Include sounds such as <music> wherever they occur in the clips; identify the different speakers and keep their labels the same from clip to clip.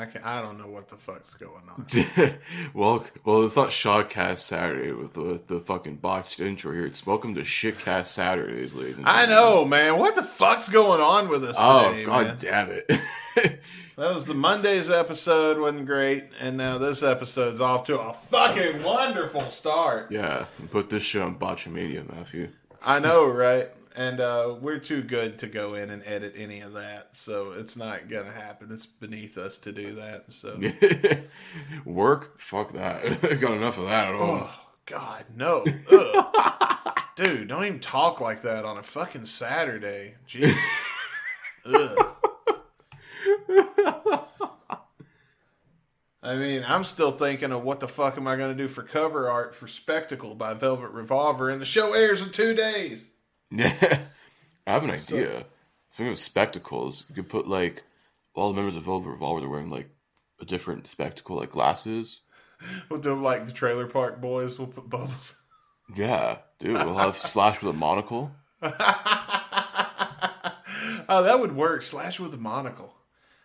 Speaker 1: I can I don't know what the fuck's going on. <laughs>
Speaker 2: well, well, it's not Shotcast Saturday with the the fucking botched intro here. It's welcome to Shitcast Saturdays, ladies and
Speaker 1: I know, man. What the fuck's going on with us
Speaker 2: Oh
Speaker 1: today,
Speaker 2: god
Speaker 1: man?
Speaker 2: damn it! <laughs>
Speaker 1: That was the Monday's episode, wasn't great, and now this episode's off to a fucking wonderful start.
Speaker 2: yeah, put this shit on Botchamania, Matthew.
Speaker 1: I know, right? And uh, we're too good to go in and edit any of that, so it's not gonna happen. It's beneath us to do that. So, <laughs>
Speaker 2: Work? Fuck that. <laughs> Got enough of that at all.
Speaker 1: oh God, no, <laughs> dude, don't even talk like that on a fucking Saturday. Jeez. I mean, I'm still thinking of what the fuck am I going to do for cover art for Spectacle by Velvet Revolver, and the show airs in two days.
Speaker 2: Yeah, <laughs> I have an idea. Speaking of spectacles, you could put like all the members of Velvet Revolver. They're wearing like a different spectacle, like glasses. <laughs>
Speaker 1: We'll do like the Trailer Park Boys. We'll put bubbles.
Speaker 2: Yeah, dude, we'll have <laughs> Slash with a monocle.
Speaker 1: oh, that would work. Slash with a monocle.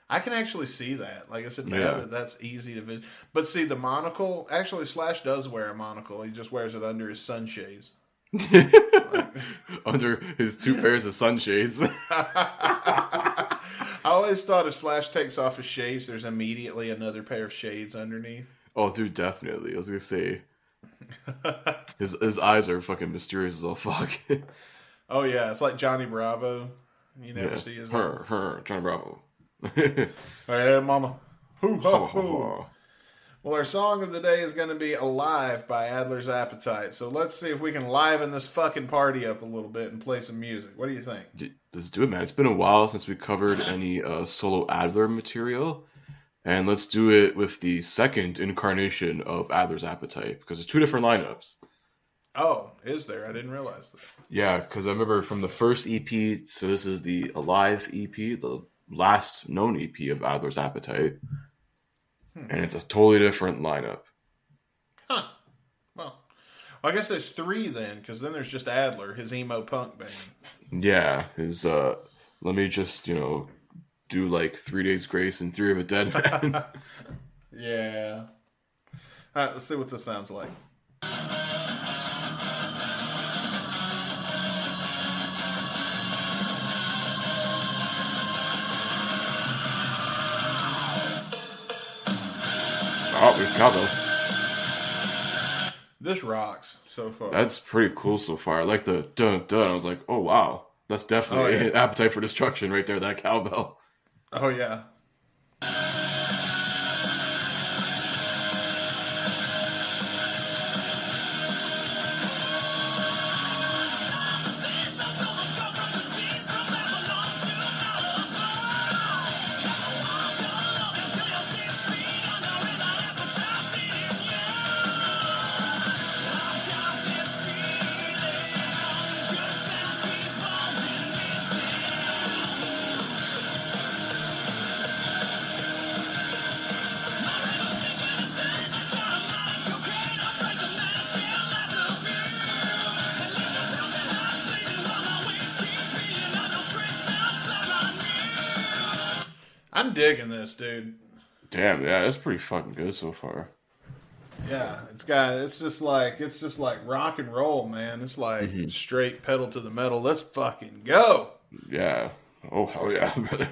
Speaker 1: I can actually see that. Like I said,
Speaker 2: Yeah.
Speaker 1: that that's easy to vid. But see, the monocle, actually, Slash does wear a monocle. He just wears it under his sunshades. <laughs>
Speaker 2: under his two pairs of sunshades. <laughs>
Speaker 1: I always thought if Slash takes off his shades, there's immediately another pair of shades underneath.
Speaker 2: oh, dude, definitely. I was gonna say <laughs> his his eyes are fucking mysterious as all fuck.
Speaker 1: Oh, yeah. It's like Johnny Bravo. You never
Speaker 2: Yeah.
Speaker 1: see his
Speaker 2: her, her, Johnny Bravo.
Speaker 1: Hey, mama. Hoo,
Speaker 2: Ha,
Speaker 1: ho,
Speaker 2: ha,
Speaker 1: hoo. Well, our song of the day is going to be Alive by Adler's Appetite. So let's see if we can liven this fucking party up a little bit and play some music. What do you think?
Speaker 2: Let's do it, man. It's been a while since we covered any uh, solo Adler material. And let's do it with the second incarnation of Adler's Appetite because there's two different lineups.
Speaker 1: Oh, is there? I didn't realize that.
Speaker 2: Yeah, because I remember from the first EP, so this is the Alive EP, the last known EP of Adler's Appetite. And it's a totally different lineup.
Speaker 1: Huh. Well, I guess there's three then, because then there's just Adler, his emo punk band.
Speaker 2: Yeah, his, uh, let me just, you know, do like Three Days Grace and Three of a Dead Man. <laughs> <laughs>
Speaker 1: Yeah. All right, let's see what this sounds like.
Speaker 2: Oh, there's cowbell.
Speaker 1: This rocks so far.
Speaker 2: That's pretty cool so far. I like the dun dun. I was like, oh wow, that's definitely
Speaker 1: Oh, yeah. <laughs>
Speaker 2: appetite for destruction right there. That cowbell.
Speaker 1: oh, yeah. I'm digging this, dude.
Speaker 2: Damn, yeah, it's pretty fucking good so far.
Speaker 1: Yeah, it's got it's just like it's just like rock and roll, man. It's like mm-hmm. straight pedal to the metal. Let's fucking go.
Speaker 2: Yeah. Oh hell yeah, <laughs> brother.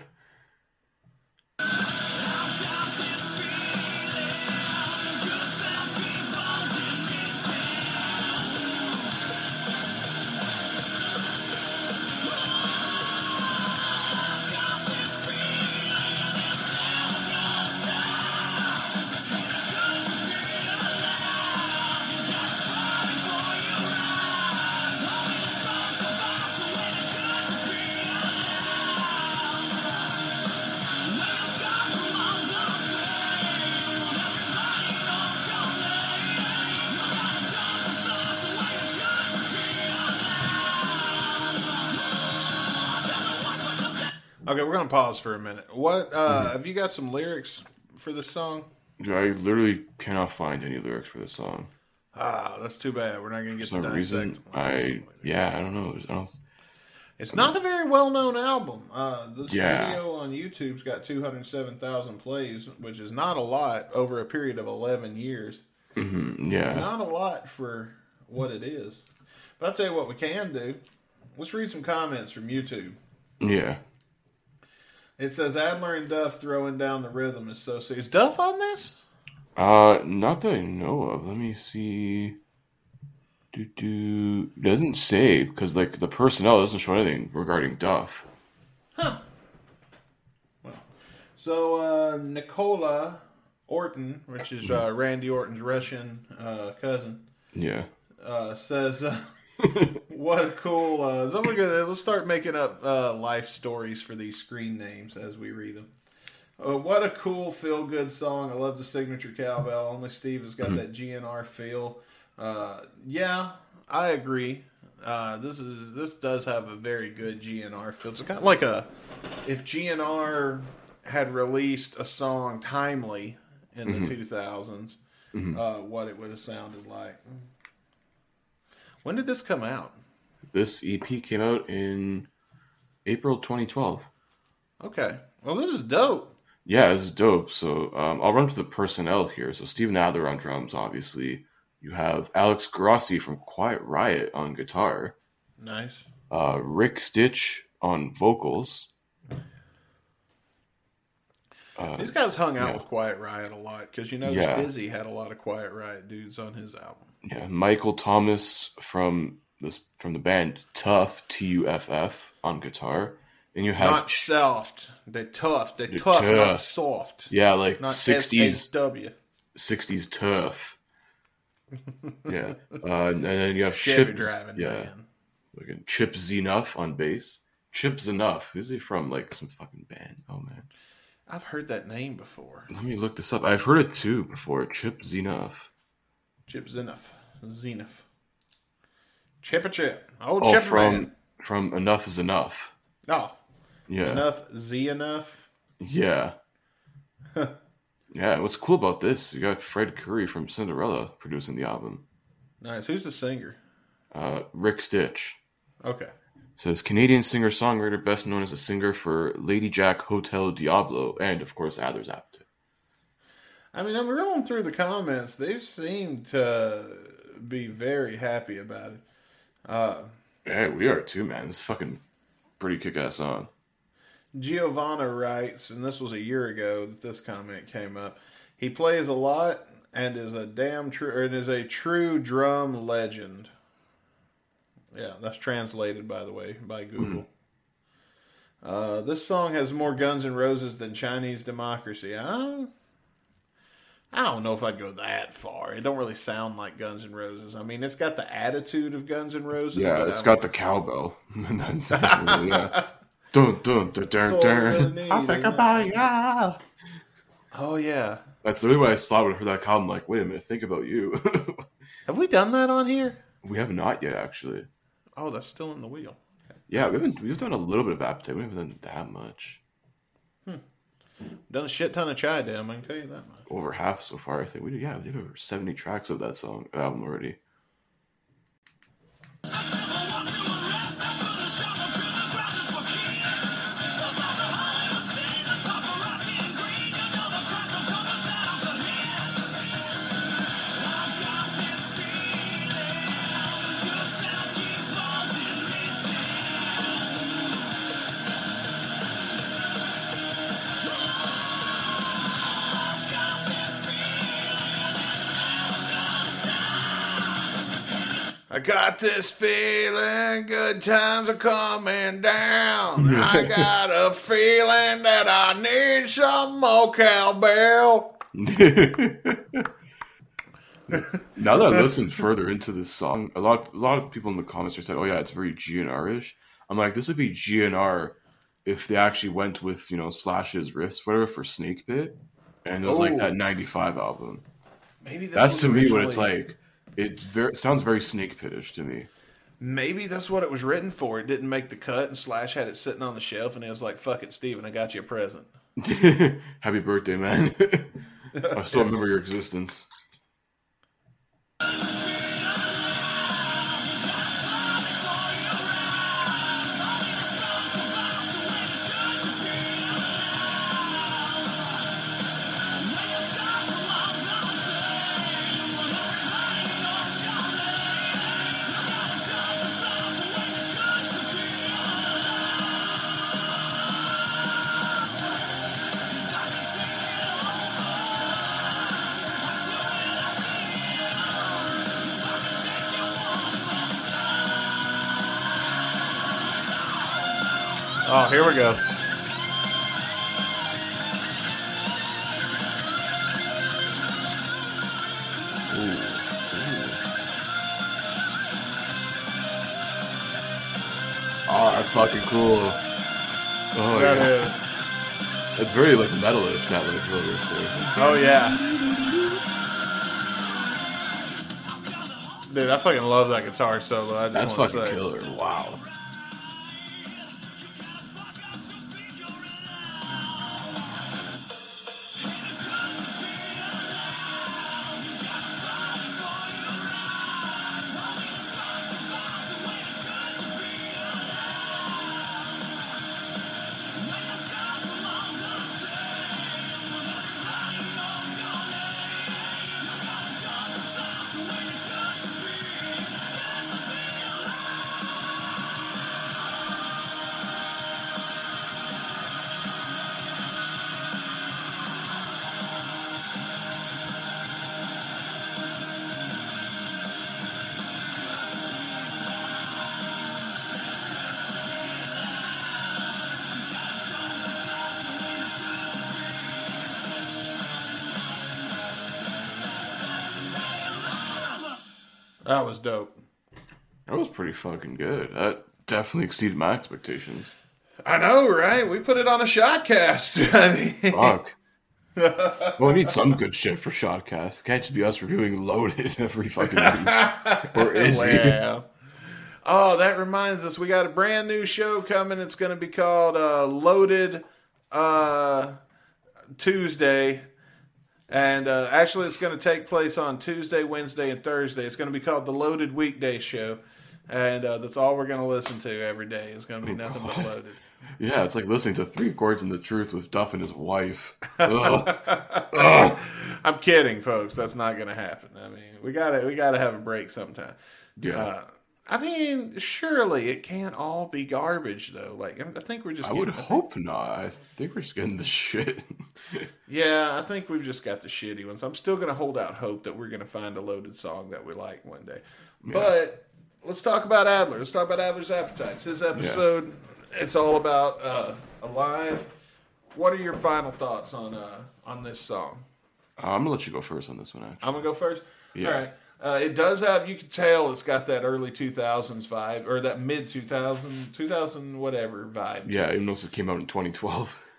Speaker 1: Okay, we're gonna pause for a minute. What uh have you got some lyrics for this song?
Speaker 2: Dude, I literally cannot find any lyrics for this song.
Speaker 1: Ah, that's too bad. We're not gonna get
Speaker 2: For some reason. I yeah, I don't know. I don't.
Speaker 1: It's not a very well known album. Uh, the
Speaker 2: Yeah.
Speaker 1: video on YouTube's got 207,000 plays, which is not a lot over a period of 11 years.
Speaker 2: Mhm, yeah.
Speaker 1: Not a lot for what it is. But I'll tell you what we can do. Let's read some comments from YouTube.
Speaker 2: Yeah.
Speaker 1: It says Adler and Duff throwing down the rhythm is so. Is Duff on this?
Speaker 2: Uh, not that I know of. Let me see. Do do doesn't say because like the personnel doesn't show anything regarding Duff. Huh.
Speaker 1: Well, So uh, Nicola Orton, which is uh, Randy Orton's Russian uh, cousin,
Speaker 2: Yeah.
Speaker 1: uh, says, uh, "What a cool." Uh, gonna let's start making up uh, life stories for these screen names as we read them. Uh, what a cool feel good song! I love the signature cowbell. Only Steve has got that GNR feel. Uh, yeah, I agree. Uh, this is this does have a very good GNR feel. It's kind of like a if GNR had released a song timely in the 2000s, uh, what it would have sounded like. When did this come out?
Speaker 2: This EP came out in April 2012.
Speaker 1: Okay. Well, this is dope.
Speaker 2: Yeah, it's dope. So um, I'll run through the personnel here. So Steven Adler on drums, obviously. You have Alex Grossi from Quiet Riot on guitar.
Speaker 1: Nice.
Speaker 2: Uh, Rick Stitch on vocals. Uh,
Speaker 1: These guys hung out
Speaker 2: yeah.
Speaker 1: with Quiet Riot a lot because you know
Speaker 2: Yeah.
Speaker 1: Dizzy had a lot of Quiet Riot dudes on his album.
Speaker 2: Yeah, Michael Thomas from this from the band Tough T U F F on guitar. And you have
Speaker 1: Not soft. They're tough. They're
Speaker 2: They're
Speaker 1: tough, not soft.
Speaker 2: yeah, like
Speaker 1: Not
Speaker 2: sixties
Speaker 1: SHW.
Speaker 2: sixties tough. <laughs> yeah, uh, and then you have
Speaker 1: Chevy
Speaker 2: Chip.
Speaker 1: driving
Speaker 2: yeah,
Speaker 1: man.
Speaker 2: Chip Z'Nuff on bass. Chip Z'Nuff. Who's he from? Like some fucking band. Oh man.
Speaker 1: I've heard that name before.
Speaker 2: Let me look this up. I've heard it too before. Chip Z'Nuff.
Speaker 1: Chip Zenith. Zenith. Chip a chip. Oh,
Speaker 2: Oh,
Speaker 1: Chip
Speaker 2: from
Speaker 1: man.
Speaker 2: from Enuff Z'Nuff.
Speaker 1: Oh,
Speaker 2: Yeah.
Speaker 1: enough. Z enough. <laughs>
Speaker 2: Yeah. yeah, what's cool about this? You got Fred Coury from Cinderella producing the album.
Speaker 1: Nice. Who's the singer?
Speaker 2: Uh, Rick Stitch
Speaker 1: Okay.
Speaker 2: says Canadian singer songwriter best known as a singer for Lady Jack Hotel Diablo and of course Adler's Appetite.
Speaker 1: I mean, I'm rolling through the comments. They seem to be very happy about it. Uh,
Speaker 2: Yeah, we are too, man. This is fucking pretty kick ass song.
Speaker 1: Giovanna writes, and this was a year ago that this comment came up. He plays a lot and is a damn true, or is a true drum legend. Yeah, that's translated, by the way, by Google. Uh, this song has more Guns and Roses than Chinese Democracy. I, I don't know if I'd go that far. It don't really sound like Guns N' Roses. I mean, it's got the attitude of Guns N' Roses.
Speaker 2: Yeah, it's got the cowbell. <laughs> that's <laughs> yeah. Dun dun dun dun
Speaker 1: really
Speaker 2: dun. I think about ya.
Speaker 1: Oh yeah,
Speaker 2: That's the only way I saw when I heard that album. Like, wait a minute, think about you. <laughs>
Speaker 1: have we done that on here?
Speaker 2: we have not yet, actually.
Speaker 1: Oh, that's still in the wheel.
Speaker 2: Yeah, we haven't. We've done a little bit of appetite. We haven't done that much. Hmm.
Speaker 1: Done a shit ton of Chi Dem, I can tell you that much.
Speaker 2: Over half so far, I think. We did, yeah, we did over seventy tracks of that song album already.
Speaker 1: I got this feeling good times are coming down. I <laughs> got a feeling that I need some more cowbell. <laughs>
Speaker 2: now that I listened further into this song, a lot, a lot of people in the comments are saying, "Oh yeah, it's very GNR-ish." I'm like, this would be GNR if they actually went with you know Slash's riffs, whatever, for Snake Pit, and it was
Speaker 1: Oh.
Speaker 2: like that '95 album.
Speaker 1: Maybe that's,
Speaker 2: That's to me what it's like. It very, sounds very Snake Pit-ish to me.
Speaker 1: Maybe that's what it was written for. It didn't make the cut, and Slash had it sitting on the shelf, and he was like, "Fuck it, Steven, I got you a present." <laughs>
Speaker 2: Happy birthday, man! <laughs> I still remember your existence.
Speaker 1: Here we go.
Speaker 2: Oh, that's fucking cool. Oh
Speaker 1: That
Speaker 2: yeah,
Speaker 1: is.
Speaker 2: it's very like metalish that like riff there.
Speaker 1: Oh yeah. Dude, I fucking love that guitar solo. I just
Speaker 2: That's fucking
Speaker 1: say.
Speaker 2: killer. Wow.
Speaker 1: That was dope.
Speaker 2: That was pretty fucking good. That definitely exceeded my expectations.
Speaker 1: I know, right? We put it on a shotcast. <laughs> I mean,
Speaker 2: Fuck. well, we need some good shit for Shotcast. It can't just be us reviewing Loaded <laughs> every fucking week. Or <laughs> is?
Speaker 1: Wow. Oh, that reminds us, we got a brand new show coming. It's going to be called uh, Loaded uh, Tuesday. And uh, actually, it's going to take place on Tuesday, Wednesday, and Thursday. It's going to be called the Loaded Weekday Show. And uh, that's all we're going to listen to every day. It's going to be nothing but loaded. <laughs>
Speaker 2: Yeah, it's like listening to Three Chords and the Truth with Duff and his wife. <laughs> Ugh. Ugh.
Speaker 1: I'm kidding, folks. That's not going to happen. I mean, we gotta we gotta have a break sometime.
Speaker 2: Yeah.
Speaker 1: Uh, I mean, surely it can't all be garbage, though. Like, I think we're just.
Speaker 2: I would hope not. I think we're just getting the shit. <laughs>
Speaker 1: Yeah, I think we've just got the shitty ones. I'm still going to hold out hope that we're going to find a loaded song that we like one day. But let's talk about Adler. Let's talk about Adler's Appetites. His episode, it's all about uh, Alive. What are your final thoughts on uh, on this song?
Speaker 2: Uh, I'm gonna let you go first on this one. Actually,
Speaker 1: I'm gonna go first.
Speaker 2: Yeah.
Speaker 1: All right. Uh, it does have. You can tell it's got that early 2000s vibe or that mid 2000 2000 whatever vibe.
Speaker 2: yeah, even though it came out in 2012. <laughs>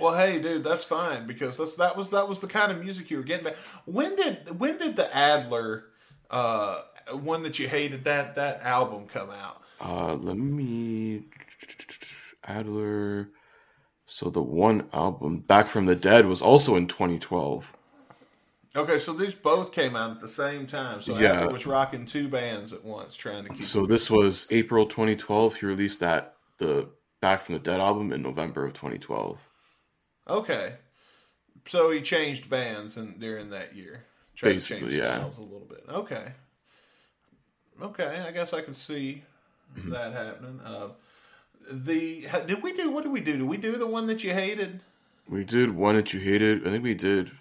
Speaker 1: Well, hey, dude, that's fine because that's that was that was the kind of music you were getting back. When did when did the Adler uh, one that you hated that that album come out?
Speaker 2: Uh, let me Adler. So the one album, Back from the Dead, was also in 2012.
Speaker 1: Okay, so these both came out at the same time. So
Speaker 2: Yeah.
Speaker 1: Adler was rocking two bands at once, trying to keep.
Speaker 2: So this was April 2012. He released that the Back from the Dead album in November of 2012.
Speaker 1: Okay, so he changed bands and during that year, tried to
Speaker 2: Basically, yeah.
Speaker 1: a little bit. Okay, okay, I guess I can see
Speaker 2: Mm-hmm.
Speaker 1: that happening. Uh, the did we do what did we do? Did we do the one that you hated?
Speaker 2: We did one that you hated. I think we did.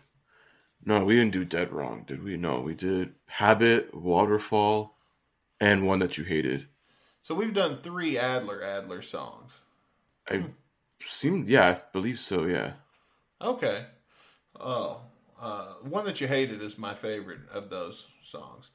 Speaker 2: No, we didn't do Dead Wrong, did we? No, we did Habit, Waterfall, and one that you hated.
Speaker 1: So we've done three Adler Adler songs.
Speaker 2: I seem, yeah, I believe so. Yeah.
Speaker 1: Okay. Oh, uh, one that you hated is my favorite of those songs.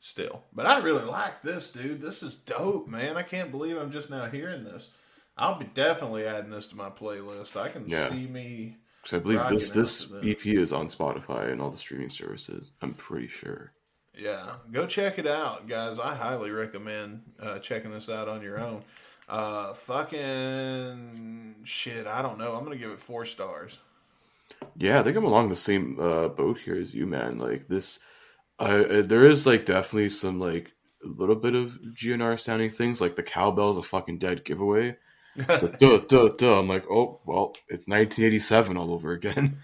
Speaker 1: Still, but I really like this, dude. This is dope, man. I can't believe I'm just now hearing this. I'll be definitely adding this to my playlist. I can
Speaker 2: Yeah.
Speaker 1: see me.
Speaker 2: Because I believe this this. EP is on Spotify and all the streaming services. I'm pretty sure.
Speaker 1: Yeah, go check it out, guys. I highly recommend uh, checking this out on your own. Uh, fucking shit. I don't know. I'm gonna give it four stars.
Speaker 2: Yeah, I think I'm along the same uh, boat here as you, man. Like this, I uh, there is like definitely some like a little bit of GNR sounding things. Like the cowbell's a fucking dead giveaway. So <laughs> duh, duh, duh. I'm like, oh well, it's 1987 all over again.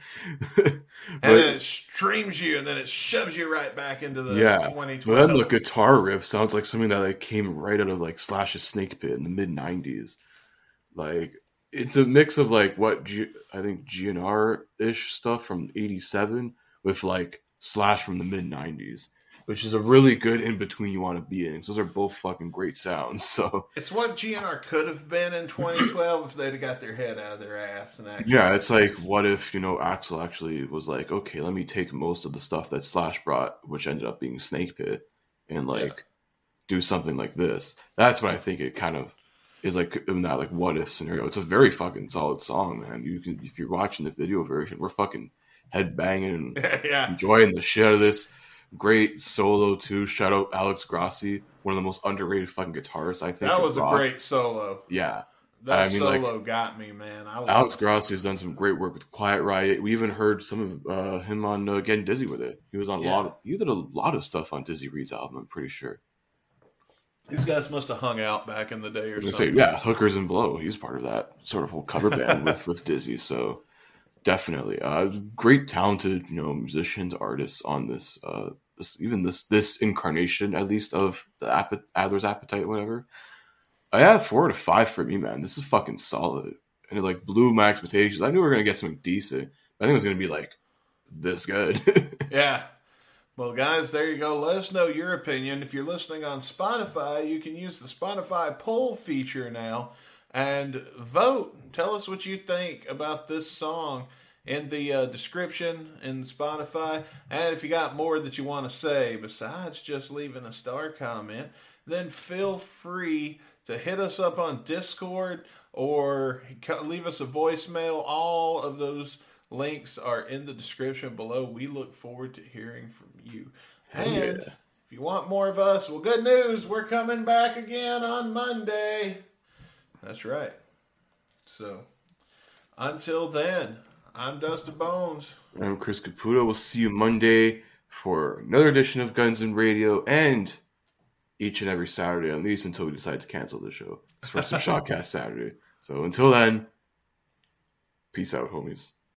Speaker 2: <laughs>
Speaker 1: And then it streams you, and then it shoves you right back into the
Speaker 2: yeah,
Speaker 1: 2012.
Speaker 2: but then the guitar riff sounds like something that like came right out of like Slash's Snake Pit in the mid 90s. Like it's a mix of like what G- I think GNR ish stuff from '87 with like Slash from the mid '90s. Which is a really good in between you want to be in. Those are both fucking great sounds. <laughs> So
Speaker 1: It's what GNR could have been in 2012 if they'd have got their head out of their ass and actually.
Speaker 2: yeah, it's like what if you know Axl actually was like, okay, let me take most of the stuff that Slash brought, which ended up being Snake Pit, and like
Speaker 1: Yeah.
Speaker 2: do something like this. That's what I think it kind of is like in that like what if scenario. It's a very fucking solid song, man. You can if you're watching the video version, we're fucking head banging and <laughs>
Speaker 1: yeah.
Speaker 2: enjoying the shit out of this. Great solo too. Shout out Alex Grossi, one of the most underrated fucking guitarists I think.
Speaker 1: That was a
Speaker 2: rock.
Speaker 1: great solo.
Speaker 2: Yeah,
Speaker 1: That
Speaker 2: I mean, like,
Speaker 1: solo got me, man. I
Speaker 2: Alex
Speaker 1: it.
Speaker 2: Grossi has done some great work with Quiet Riot. We even heard some of uh, him on uh, Getting Dizzy with it. He was on a lot. Of, he did a lot of stuff on Dizzy Reed's album. I'm pretty sure.
Speaker 1: These guys must have hung out back in the day or
Speaker 2: I say,
Speaker 1: something.
Speaker 2: yeah, Hookers and Blow. He's part of that sort of whole cover <laughs> band with with Dizzy. So definitely, uh, great talented you know musicians, artists on this. Uh, this even this this incarnation at least of the App- Adler's Appetite, whatever. I have four to five for me, man. This is fucking solid, and it like blew my expectations. I knew we were gonna get something decent. I think it was gonna be like this good. <laughs>
Speaker 1: Yeah. Well, guys, there you go. Let us know your opinion. If you're listening on Spotify, you can use the Spotify poll feature now and vote. Tell us what you think about this song in the uh, description in Spotify. And if you got more that you want to say besides just leaving a star comment, then feel free to hit us up on Discord or leave us a voicemail. All of those links are in the description below. We look forward to hearing from you. And
Speaker 2: yeah.
Speaker 1: if you want more of us, well, good news. We're coming back again on Monday. That's right. So until then, I'm Dustin Bones.
Speaker 2: And I'm Chris Caputo. We'll see you Monday for another edition of Guns and Radio and each and every Saturday, at least until we decide to cancel the show. It's for some <laughs> Shotcast Saturday. So until then, peace out, homies.